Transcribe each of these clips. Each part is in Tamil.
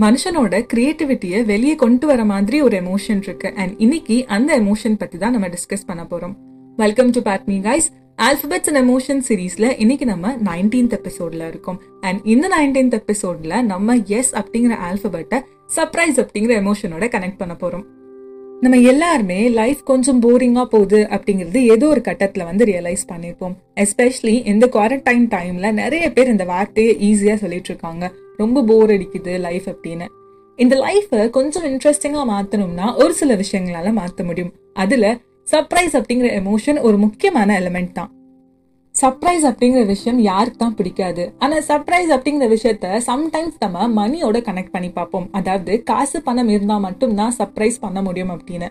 மனுஷனோட கிரியேட்டிவிட்டியை வெளியே கொண்டு வர மாதிரி ஒரு எமோஷன் இருக்கு. அண்ட் இன்னைக்கு அந்த எமோஷன் பத்தி தான் நம்ம டிஸ்கஸ் பண்ண போறோம். வெல்கம் டு பேட்மி கைஸ் ஆல்பபெட்ஸ் அண்ட் எமோஷன் சீரீஸ்ல இன்னைக்கு நம்ம நைன்டீன்த் எபிசோட்ல இருக்கோம். அண்ட் இந்த நைன்டீன்த் எபிசோட்ல நம்ம எஸ் அப்படிங்கிற ஆல்பபெட்டை சர்ப்ரைஸ் அப்படிங்கிற எமோஷனோட கனெக்ட் பண்ண போறோம். நம்ம எல்லாருமே லைஃப் கொஞ்சம் போரிங்கா போகுது அப்படிங்கிறது ஏதோ ஒரு கட்டத்துல வந்து ரியலைஸ் பண்ணிருப்போம். எஸ்பெஷலி இந்த குவாரண்டைன் டைம்ல நிறைய பேர் இந்த வார்த்தையை ஈஸியா சொல்லிட்டு இருக்காங்க. ரொம்ப போர் அடிக்குது லைஃப் அப்படின்னு. இந்த லைஃபை கொஞ்சம் இன்ட்ரெஸ்டிங்காக மாற்றணும்னா ஒரு சில விஷயங்களால மாற்ற முடியும். அதில் சர்ப்ரைஸ் அப்படிங்கிற எமோஷன் ஒரு முக்கியமான எலிமெண்ட் தான். சர்ப்ரைஸ் அப்படிங்கிற விஷயம் யாருக்கு தான் பிடிக்காது. ஆனால் சர்ப்ரைஸ் அப்படிங்கிற விஷயத்த சம்டைம்ஸ் நம்ம மணியோட கனெக்ட் பண்ணி பார்ப்போம். அதாவது காசு பணம் இருந்தால் மட்டும்தான் சர்ப்ரைஸ் பண்ண முடியும் அப்படின்னு.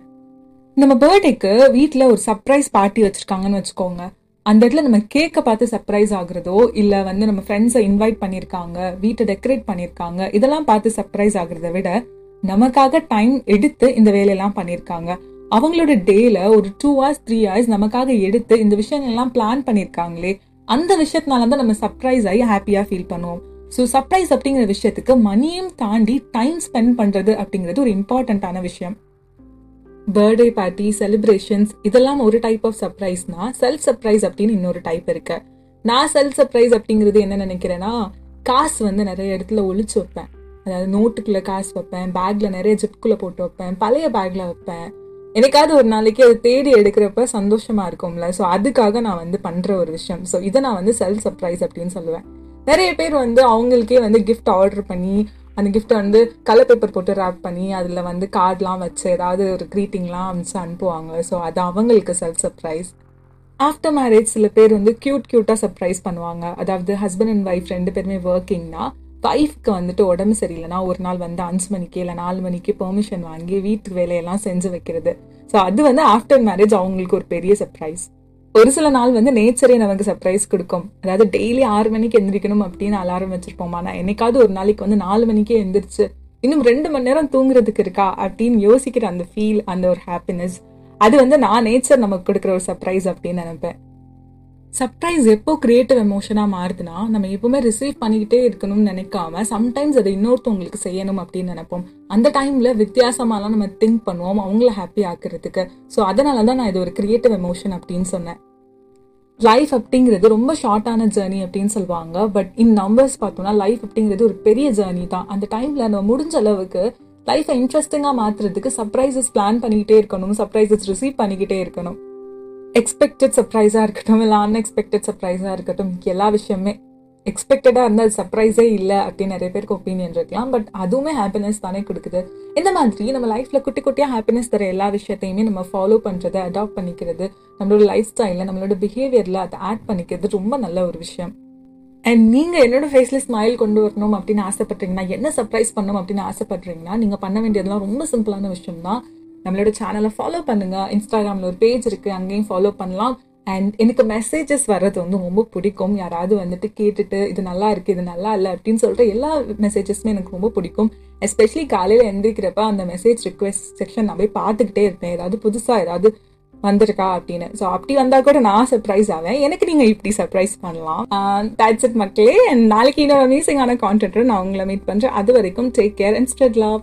நம்ம பர்த்டேக்கு வீட்டில் ஒரு சர்ப்ரைஸ் பார்ட்டி வச்சுருக்காங்கன்னு வச்சுக்கோங்க. அந்த இடத்துல நம்ம கேக்க பார்த்து சர்ப்ரைஸ் ஆகுறதோ இல்ல வந்து நம்ம ஃப்ரெண்ட்ஸை இன்வைட் பண்ணியிருக்காங்க வீட்டை டெக்கரேட் பண்ணியிருக்காங்க இதெல்லாம் பார்த்து சர்ப்ரைஸ் ஆகுறத விட நமக்காக டைம் எடுத்து இந்த வேலையெல்லாம் பண்ணியிருக்காங்க அவங்களோட டேல ஒரு டூ ஹவர்ஸ் த்ரீ ஹவர்ஸ் நமக்காக எடுத்து இந்த விஷயங்கள்லாம் பிளான் பண்ணியிருக்காங்களே அந்த விஷயத்தினால தான் நம்ம சர்ப்ரைஸ் ஆகி ஹாப்பியா ஃபீல் பண்ணுவோம். ஸோ சர்ப்ரைஸ் அப்படிங்கிற விஷயத்துக்கு மணியும் தாண்டி டைம் ஸ்பெண்ட் பண்றது அப்படிங்கிறது ஒரு இம்பார்ட்டண்ட்டான விஷயம். பர்த்டே பார்ட்டி செலிப்ரேஷன்ஸ் இதெல்லாம் ஒரு டைப் ஆஃப் சர்ப்ரைஸ்னா செல்ஃப் சர்ப்ரைஸ் அப்படின்னு இன்னொரு டைப் இருக்கு. நான் செல்ஃப் சர்ப்ரைஸ் அப்படிங்கிறது என்ன நினைக்கிறேன்னா காசு வந்து நிறைய இடத்துல ஒழிச்சு வைப்பேன். அதாவது நோட்டுக்குள்ள காசு வைப்பேன் பேக்ல நிறைய ஜிப்குள்ள போட்டு வைப்பேன் பழைய பேக்ல வைப்பேன். எனக்காவது ஒரு நாளைக்கு அது தேடி எடுக்கிறப்ப சந்தோஷமா இருக்கும்ல. ஸோ அதுக்காக நான் வந்து பண்ற ஒரு விஷயம். ஸோ இதை நான் வந்து செல்ஃப் சர்ப்ரைஸ் அப்படின்னு சொல்லுவேன். நிறைய பேர் வந்து அவங்களுக்கே வந்து கிஃப்ட் ஆர்டர் பண்ணி அந்த கிஃப்ட்டை வந்து கலர் பேப்பர் போட்டு ரேப் பண்ணி அதில் வந்து கார்ட்லாம் வச்சு ஏதாவது ஒரு க்ரீட்டிங்லாம் அமைச்சு அனுப்புவாங்க. ஸோ அது அவங்களுக்கு செல்ஃப் சர்ப்ரைஸ் ஆஃப்டர் மேரேஜ் சில பேர் வந்து க்யூட் க்யூட்டாக சர்ப்ரைஸ் பண்ணுவாங்க. அதாவது ஹஸ்பண்ட் அண்ட் ஒய்ஃப் ரெண்டு பேருமே ஒர்க்கிங்னா ஒய்ஃப்க்கு வந்துட்டு உடம்பு சரியில்லைனா ஒரு நாள் வந்து அஞ்சு மணிக்கு இல்லை நாலு மணிக்கு பெர்மிஷன் வாங்கி வீட்டு வேலையெல்லாம் செஞ்சு வைக்கிறது. ஸோ அது வந்து ஆஃப்டர் மேரேஜ் அவங்களுக்கு ஒரு பெரிய சர்ப்ரைஸ் ஒரு சில நாள் வந்து நேச்சரே நமக்கு சர்ப்ரைஸ் கொடுக்கும். அதாவது டெய்லி ஆறு மணிக்கு எந்திரிக்கணும் அப்படின்னு அலாரம் வச்சிருப்போம்? ஆனால் என்னைக்காவது ஒரு நாளைக்கு வந்து நாலு மணிக்கே எந்திரிச்சு இன்னும் ரெண்டு மணி நேரம் தூங்குறதுக்கு இருக்கா? அப்படின்னு யோசிக்கிற அந்த ஃபீல் அந்த ஒரு ஹாப்பினஸ் அது வந்து நான் நேச்சர் நமக்கு கொடுக்குற ஒரு சர்ப்ரைஸ் அப்படின்னு நினைப்பேன். சர்ப்ரைஸ் எப்போ கிரியேட்டிவ் எமோஷனாக மாறுதுன்னா நம்ம எப்பவுமே ரிசீவ் பண்ணிக்கிட்டே இருக்கணும்னு நினைக்காம சம்டைம்ஸ் அதை இன்னொருத்தவங்களுக்கு செய்யணும் அப்படின்னு நினைப்போம். அந்த டைமில் வித்தியாசமாலாம் நம்ம திங்க் பண்ணுவோம் அவங்கள ஹாப்பி ஆக்குறதுக்கு. ஸோ அதனால தான் நான் இது ஒரு கிரியேட்டிவ் எமோஷன் அப்படின்னு சொன்னேன். லைஃப் அப்படிங்கிறது ரொம்ப ஷார்ட்டான ஜேர்னி அப்படின்னு சொல்லுவாங்க. பட் இன் நம்பர்ஸ் பார்த்தோம்னா லைஃப் அப்படிங்கிறது ஒரு பெரிய ஜேர்னி தான். அந்த டைமில் நம்ம முடிஞ்ச அளவுக்கு லைஃப்பை இன்ட்ரெஸ்டிங்காக மாற்றுறதுக்கு சர்ப்ரைசஸ் பிளான் பண்ணிக்கிட்டே இருக்கணும் சர்ப்ரைசஸ் ரிசீவ் பண்ணிக்கிட்டே இருக்கணும். எக்ஸ்பெக்டட் சர்ப்ரைஸாக இருக்கட்டும் இல்லை அன்எக்ஸ்பெக்டட் சர்ப்ரைஸாக இருக்கட்டும் எல்லா விஷயமே எக்ஸ்பெக்டடாக இருந்தால் சர்ப்ரைஸே இல்லை அப்படின்னு நிறைய பேருக்கு ஒப்பீனியன் இருக்கலாம். பட் அதுவுமே ஹாப்பினஸ் தானே கொடுக்குது. இந்த மாதிரி நம்ம லைஃப்ல குட்டி குட்டியாக ஹாப்பினஸ் தர எல்லா விஷயத்தையுமே நம்ம ஃபாலோ பண்ணுறது அடாப்ட் பண்ணிக்கிறது நம்மளோட லைஃப் ஸ்டைலில் நம்மளோட பிஹேவியரில் அதை ஆட் பண்ணிக்கிறது ரொம்ப நல்ல ஒரு விஷயம். அண்ட் நீங்க என்னோட ஃபேஸில் ஸ்மைல் கொண்டு வரணும் அப்படின்னு ஆசைப்பட்றீங்கன்னா என்ன சர்ப்ரைஸ் பண்ணணும் அப்படின்னு ஆசைப்பட்றீங்கன்னா நீங்க பண்ண வேண்டியதெல்லாம் ரொம்ப சிம்பிளான விஷயம் தான் நம்மளோட சேனலை ஃபாலோ பண்ணுங்க. இன்ஸ்டாகிராமில் ஒரு பேஜ் இருக்கு அங்கேயும் ஃபாலோ பண்ணலாம். அண்ட் எனக்கு மெசேஜஸ் வர்றது வந்து ரொம்ப பிடிக்கும். யாராவது வந்துட்டு கேட்டுட்டு இது நல்லா இருக்கு இது நல்லா இல்லை அப்படின்னு சொல்லிட்டு எல்லா மெசேஜஸுமே எனக்கு ரொம்ப பிடிக்கும். எஸ்பெஷலி காலையில் எந்திரிக்கிறப்ப அந்த மெசேஜ் ரிக்வெஸ்ட் செக்ஷன் நான் போய் பார்த்துக்கிட்டே இருப்பேன். ஏதாவது புதுசாக ஏதாவது வந்திருக்கா அப்படின்னு. ஸோ அப்படி வந்தால் கூட நான் சர்ப்ரைஸ் ஆவேன். எனக்கு நீங்கள் இப்படி சர்ப்ரைஸ் பண்ணலாம். தேட்ஸ் இட் மக்களே. அண்ட் நாளைக்கு இன்னொரு அமேசிங்கான கான்டென்ட் நான் உங்களை மீட் பண்ணுறேன் அது வரைக்கும் take care and spread love